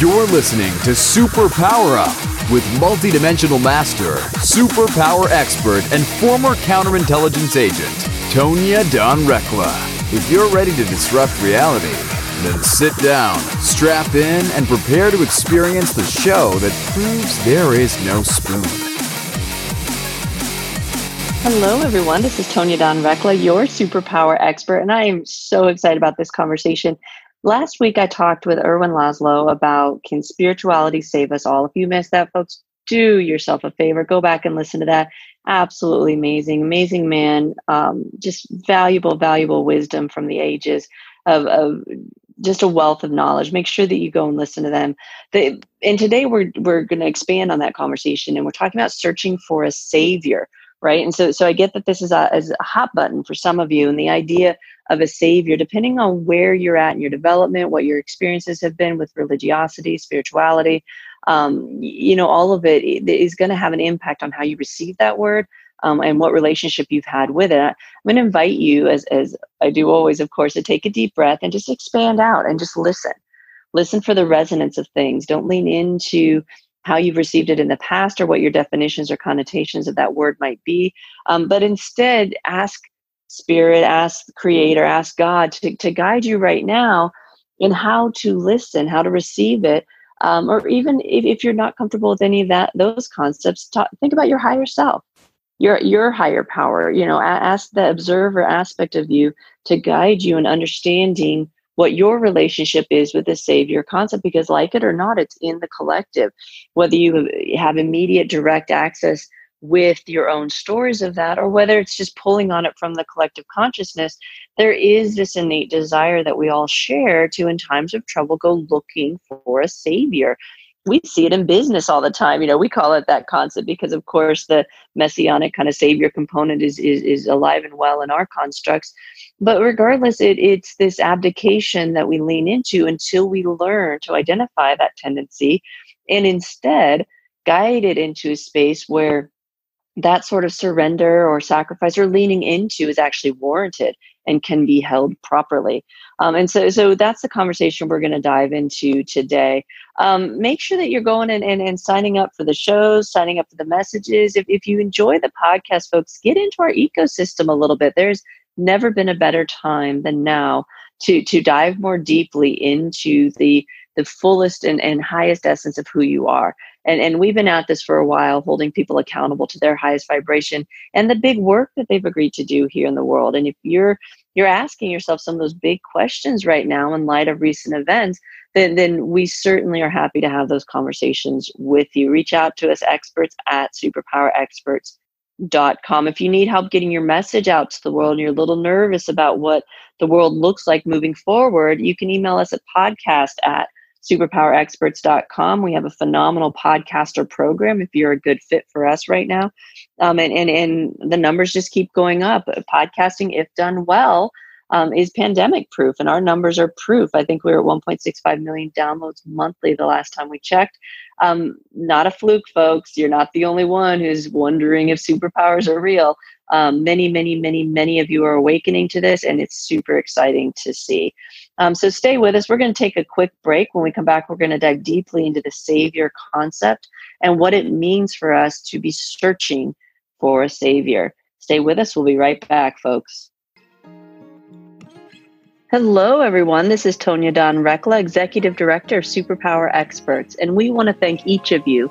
You're listening to Super Power Up with multidimensional master, superpower expert, and former counterintelligence agent, Tonya Dawn Recla. If you're ready to disrupt reality, then sit down, strap in, and prepare to experience the show that proves there is no spoon. Hello, everyone. This is Tonya Dawn Recla, your superpower expert, and I am so excited about this conversation. Last week, I talked with Ervin Laszlo about Can Spirituality Save Us All? If you missed that, folks, do yourself a favor. Go back and listen to that. Absolutely amazing, amazing man. Um, just valuable, valuable wisdom from the ages of, of just a wealth of knowledge. Make sure that you go and listen to them. And today we're we're going to expand on that conversation, and we're talking about searching for a savior right? And so, so I get that this is a, is a hot button for some of you, and the idea of a savior, depending on where you're at in your development, what your experiences have been with religiosity, spirituality, um, you know, all of it is going to have an impact on how you receive that word. Um, and what relationship you've had with it. I'm going to invite you, as, as I do always, of course, to take a deep breath and just expand out and just listen. Listen for the resonance of things. Don't lean into how you've received it in the past or what your definitions or connotations of that word might be. Um, but instead, ask Spirit, ask Creator, ask God to, to guide you right now in how to listen, how to receive it. Um, or even if, if you're not comfortable with any of that, those concepts, talk, think about your higher self, your your higher power. You know, ask the observer aspect of you to guide you in understanding what your relationship is with the savior concept because like it or not it's in the collective. Whether you have immediate direct access with your own stories of that or whether it's just pulling on it from the collective consciousness there is this innate desire that we all share to in times of trouble go looking for a savior we see it in business all the time. You know, we call it that concept because, of course, the messianic kind of savior component is is, is alive and well in our constructs. But regardless, it, it's this abdication that we lean into until we learn to identify that tendency, and instead guide it into a space where that sort of surrender or sacrifice or leaning into is actually warranted and can be held properly. Um, and so, so that's the conversation we're going to dive into today. Um, make sure that you're going and, and, and signing up for the shows, signing up for the messages. If, if you enjoy the podcast, folks, get into our ecosystem a little bit. There's never been a better time than now to, to dive more deeply into the the fullest and, and highest essence of who you are. And, and we've been at this for a while, holding people accountable to their highest vibration and the big work that they've agreed to do here in the world. And if you're you're asking yourself some of those big questions right now in light of recent events, then, then we certainly are happy to have those conversations with you. Reach out to us, experts at superpowerexperts.com. If you need help getting your message out to the world and you're a little nervous about what the world looks like moving forward, you can email us at podcast at superpowerexperts.com. We have a phenomenal podcaster program if you're a good fit for us right now. Um, and, and, and the numbers just keep going up. Podcasting, if done well, um, is pandemic proof, and our numbers are proof. I think we were at 1.65 million downloads monthly the last time we checked. Um, not a fluke, folks. You're not the only one who's wondering if superpowers are real. Um, many, many, many, many of you are awakening to this, and it's super exciting to see. Um, so stay with us. We're going to take a quick break. When we come back, we're going to dive deeply into the Savior concept and what it means for us to be searching for a Savior. Stay with us. We'll be right back, folks. Hello, everyone. This is Tonya Dawn Recla, Executive Director of Superpower Experts, and we want to thank each of you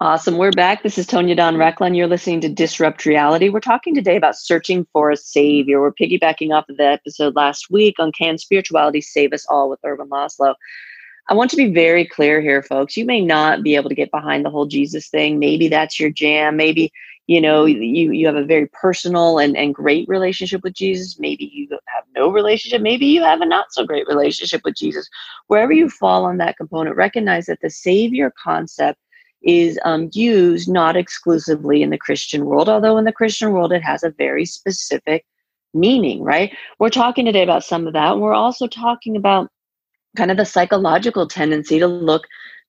Awesome. We're back. This is Tonya Dawn Recla. You're listening to Disrupt Reality. We're talking today about searching for a savior. We're piggybacking off of the episode last week on Can Spirituality Save Us All with Ervin Laszlo. I want to be very clear here, folks. You may not be able to get behind the whole Jesus thing. Maybe that's your jam. Maybe you know you you have a very personal and, and great relationship with jesus maybe you have no relationship maybe you have a not so great relationship with jesus wherever you fall on that component recognize that the savior concept is um, used not exclusively in the christian world although in the christian world it has a very specific meaning right we're talking today about some of that and we're also talking about kind of the psychological tendency to look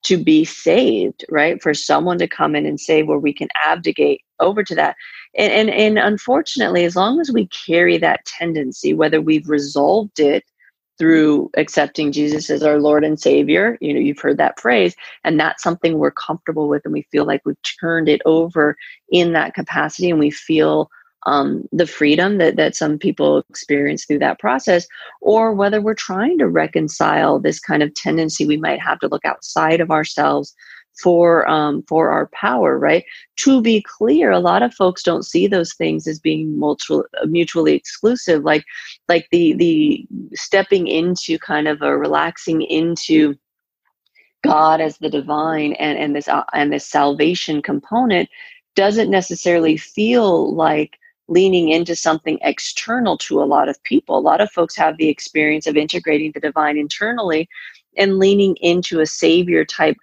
to be saved, right? For someone to come in and say where we can abdicate over to that. And, and, and unfortunately, as long as we carry that tendency, whether we've resolved it through accepting Jesus as our Lord and Savior, you know, you've heard that phrase, and that's something we're comfortable with and we feel like we've turned it over in that capacity and we feel um, the freedom that, that some people experience through that process, or whether we're trying to reconcile this kind of tendency we might have to look outside of ourselves for um, for our power right? To be clear a lot of folks don't see those things as being mutual, mutually exclusive like like the the stepping into kind of a relaxing into god as the divine and and this uh, and this salvation component doesn't necessarily feel like leaning into something external to a lot of people. A lot of folks have the experience of integrating the divine internally and leaning into a savior type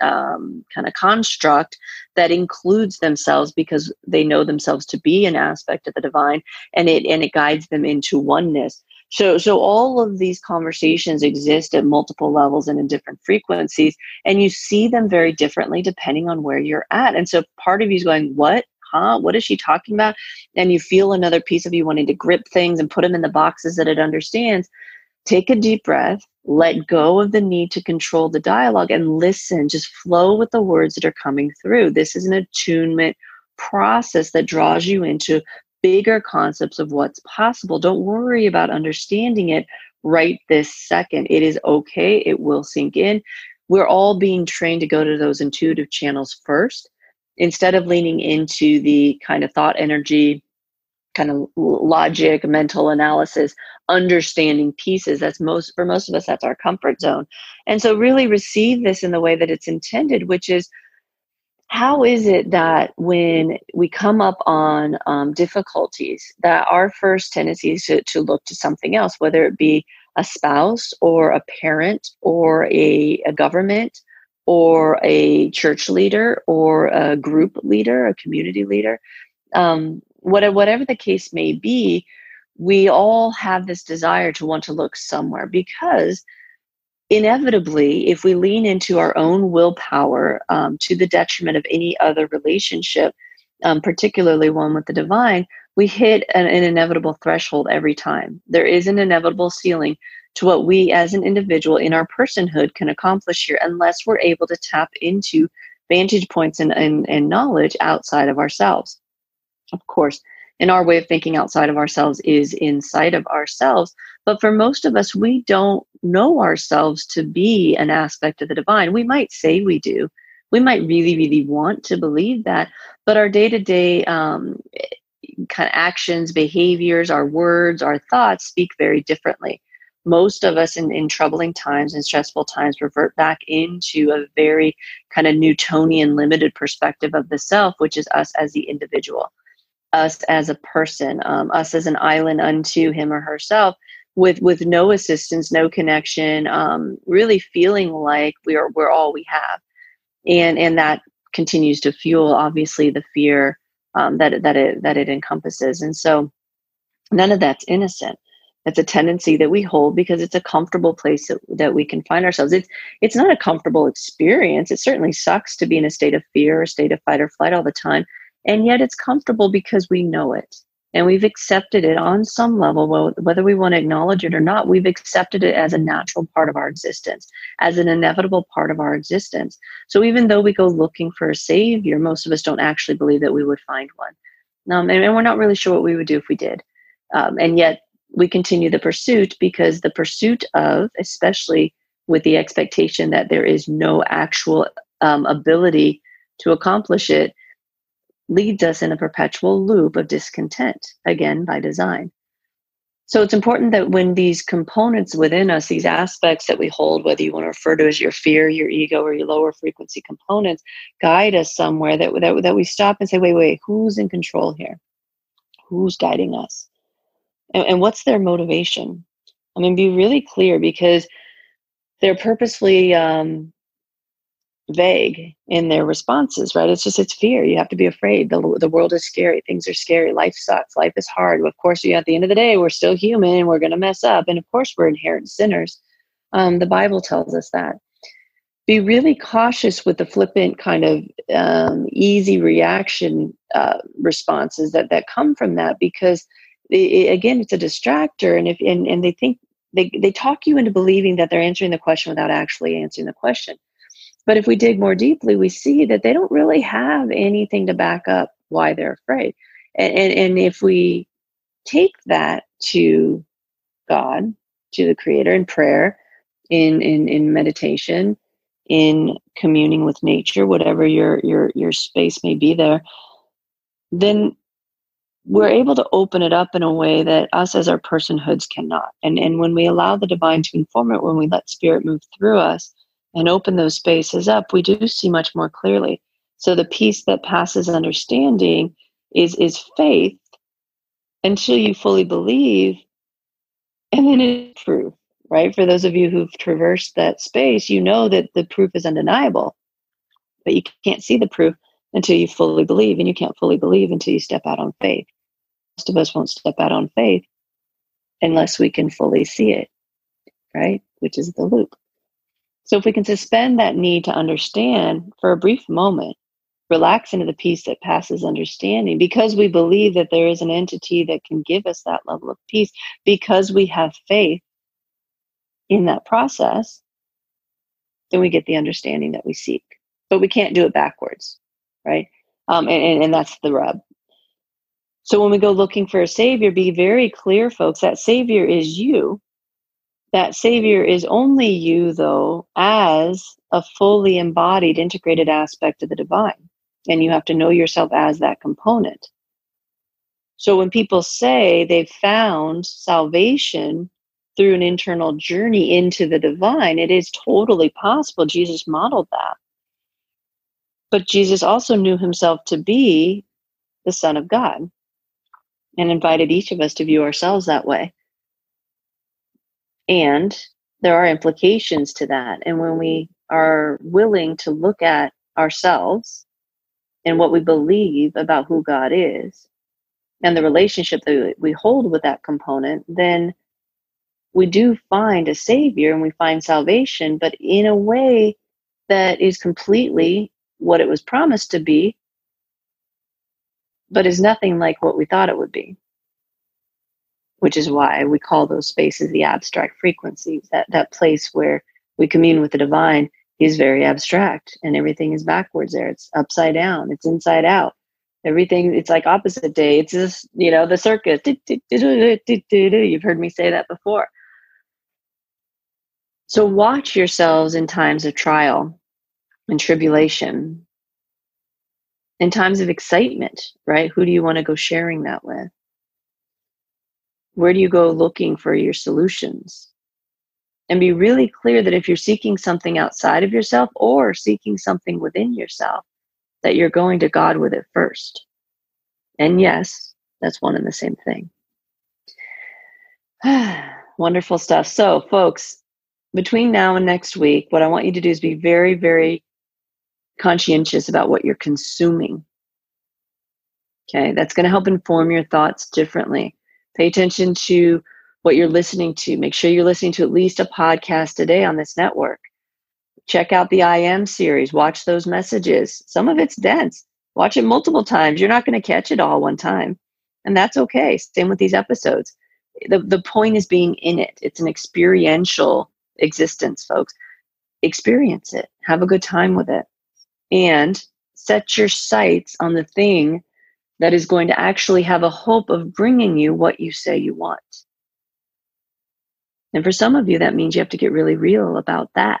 um, kind of construct that includes themselves because they know themselves to be an aspect of the divine and it and it guides them into oneness. So so all of these conversations exist at multiple levels and in different frequencies and you see them very differently depending on where you're at. And so part of you is going what huh? What is she talking about? And you feel another piece of you wanting to grip things and put them in the boxes that it understands. Take a deep breath, let go of the need to control the dialogue and listen, just flow with the words that are coming through. This is an attunement process that draws you into bigger concepts of what's possible. Don't worry about understanding it right this second. It is okay, it will sink in. We're all being trained to go to those intuitive channels first instead of leaning into the kind of thought energy kind of logic mental analysis understanding pieces that's most for most of us that's our comfort zone. And so really receive this in the way that it's intended which is how is it that when we come up on um, difficulties that our first tendency is to, to look to something else whether it be a spouse or a parent or a, a government or a church leader or a group leader, a community leader, um, whatever the case may be, we all have this desire to want to look somewhere because inevitably, if we lean into our own willpower um, to the detriment of any other relationship, um, particularly one with the divine, we hit an, an inevitable threshold every time. There is an inevitable ceiling to what we as an individual in our personhood can accomplish here unless we're able to tap into vantage points and, and, and knowledge outside of ourselves. Of course, and our way of thinking outside of ourselves is inside of ourselves. But for most of us, we don't know ourselves to be an aspect of the divine. We might say we do. We might really, really want to believe that, but our day to day kind of actions, behaviors, our words, our thoughts speak very differently most of us in, in troubling times and stressful times revert back into a very kind of Newtonian limited perspective of the self, which is us as the individual, us as a person, um, us as an island unto him or herself. With, with no assistance, no connection, um, really feeling like we are we're all we have, and and that continues to fuel obviously the fear um, that that it that it encompasses, and so none of that's innocent it's a tendency that we hold because it's a comfortable place that, that we can find ourselves. It's it's not a comfortable experience. It certainly sucks to be in a state of fear a state of fight or flight all the time. And yet it's comfortable because we know it. And we've accepted it on some level whether we want to acknowledge it or not we've accepted it as a natural part of our existence as an inevitable part of our existence. So even though we go looking for a savior most of us don't actually believe that we would find one. Um, and, and we're not really sure what we would do if we did. Um, and yet we continue the pursuit because the pursuit of, especially with the expectation that there is no actual um, ability to accomplish it, leads us in a perpetual loop of discontent, again, by design. So it's important that when these components within us, these aspects that we hold, whether you want to refer to as your fear, your ego, or your lower frequency components, guide us somewhere that, that, that we stop and say, wait, wait, who's in control here? Who's guiding us? And, and what's their motivation? I mean, be really clear because they're purposely um, vague in their responses, right? It's just it's fear. You have to be afraid. The, the world is scary. Things are scary. Life sucks. Life is hard. Of course, you at the end of the day, we're still human. And we're going to mess up, and of course, we're inherent sinners. Um, the Bible tells us that. Be really cautious with the flippant kind of um, easy reaction uh, responses that that come from that because it, again, it's a distractor, and if and, and they think they they talk you into believing that they're answering the question without actually answering the question but if we dig more deeply, we see that they don't really have anything to back up why they're afraid. And, and, and if we take that to God, to the Creator in prayer, in, in, in meditation, in communing with nature, whatever your, your, your space may be there, then we're able to open it up in a way that us as our personhoods cannot. And, and when we allow the divine to inform it, when we let spirit move through us, and open those spaces up, we do see much more clearly. So the peace that passes understanding is is faith until you fully believe, and then it's proof, right? For those of you who've traversed that space, you know that the proof is undeniable, but you can't see the proof until you fully believe, and you can't fully believe until you step out on faith. Most of us won't step out on faith unless we can fully see it, right? Which is the loop. So if we can suspend that need to understand for a brief moment, relax into the peace that passes understanding because we believe that there is an entity that can give us that level of peace because we have faith in that process, then we get the understanding that we seek. But we can't do it backwards, right? Um, and, and, and that's the rub. So when we go looking for a savior, be very clear, folks, that savior is you. That savior is only you though as a fully embodied integrated aspect of the divine. And you have to know yourself as that component. So when people say they've found salvation through an internal journey into the divine it is totally possible. Jesus modeled that but jesus also knew himself to be the son of god and invited each of us to view ourselves that way and there are implications to that. And when we are willing to look at ourselves and what we believe about who God is and the relationship that we hold with that component, then we do find a savior and we find salvation, but in a way that is completely what it was promised to be, but is nothing like what we thought it would be which is why we call those spaces the abstract frequencies. That that place where we commune with the divine is very abstract, and everything is backwards there. It's upside down. It's inside out. Everything. It's like opposite day. It's just you know the circus. You've heard me say that before. So watch yourselves in times of trial and tribulation. In times of excitement, right? Who do you want to go sharing that with? where do you go looking for your solutions? And be really clear that if you're seeking something outside of yourself or seeking something within yourself, that you're going to God with it first. And yes, that's one and the same thing. Wonderful stuff. So, folks, between now and next week, what I want you to do is be very, very conscientious about what you're consuming. Okay, that's going to help inform your thoughts differently. Pay attention to what you're listening to. Make sure you're listening to at least a podcast a day on this network. Check out the I Am series. Watch those messages. Some of it's dense. Watch it multiple times. You're not going to catch it all one time. And that's okay. Same with these episodes. The, the point is being in it. It's an experiential existence, folks. Experience it. Have a good time with it. And set your sights on the thing that is going to actually have a hope of bringing you what you say you want. And for some of you, that means you have to get really real about that.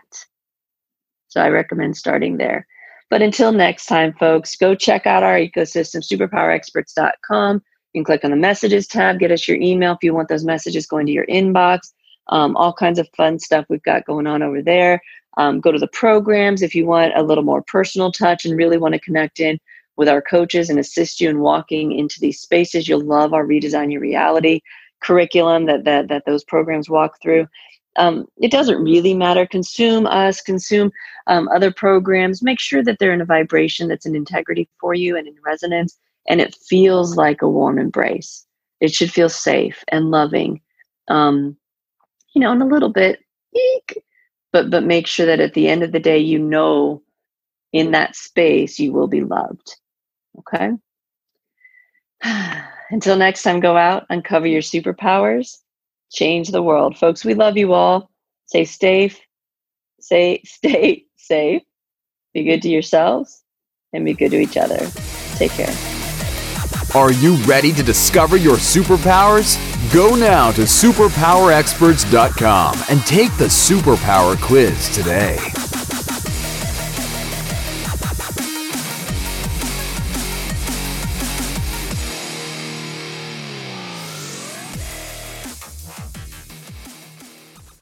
So I recommend starting there. But until next time, folks, go check out our ecosystem, superpowerexperts.com. You can click on the messages tab, get us your email if you want those messages going to your inbox. Um, all kinds of fun stuff we've got going on over there. Um, go to the programs if you want a little more personal touch and really want to connect in with our coaches and assist you in walking into these spaces. You'll love our redesign your reality curriculum that that that those programs walk through. Um, it doesn't really matter. Consume us, consume um, other programs. Make sure that they're in a vibration that's in integrity for you and in resonance, and it feels like a warm embrace. It should feel safe and loving, um, you know, and a little bit, eek, but but make sure that at the end of the day, you know, in mm-hmm. that space, you will be loved. Okay. Until next time, go out, uncover your superpowers, change the world. Folks, we love you all. Stay safe, say, stay safe, be good to yourselves, and be good to each other. Take care. Are you ready to discover your superpowers? Go now to superpowerexperts.com and take the superpower quiz today.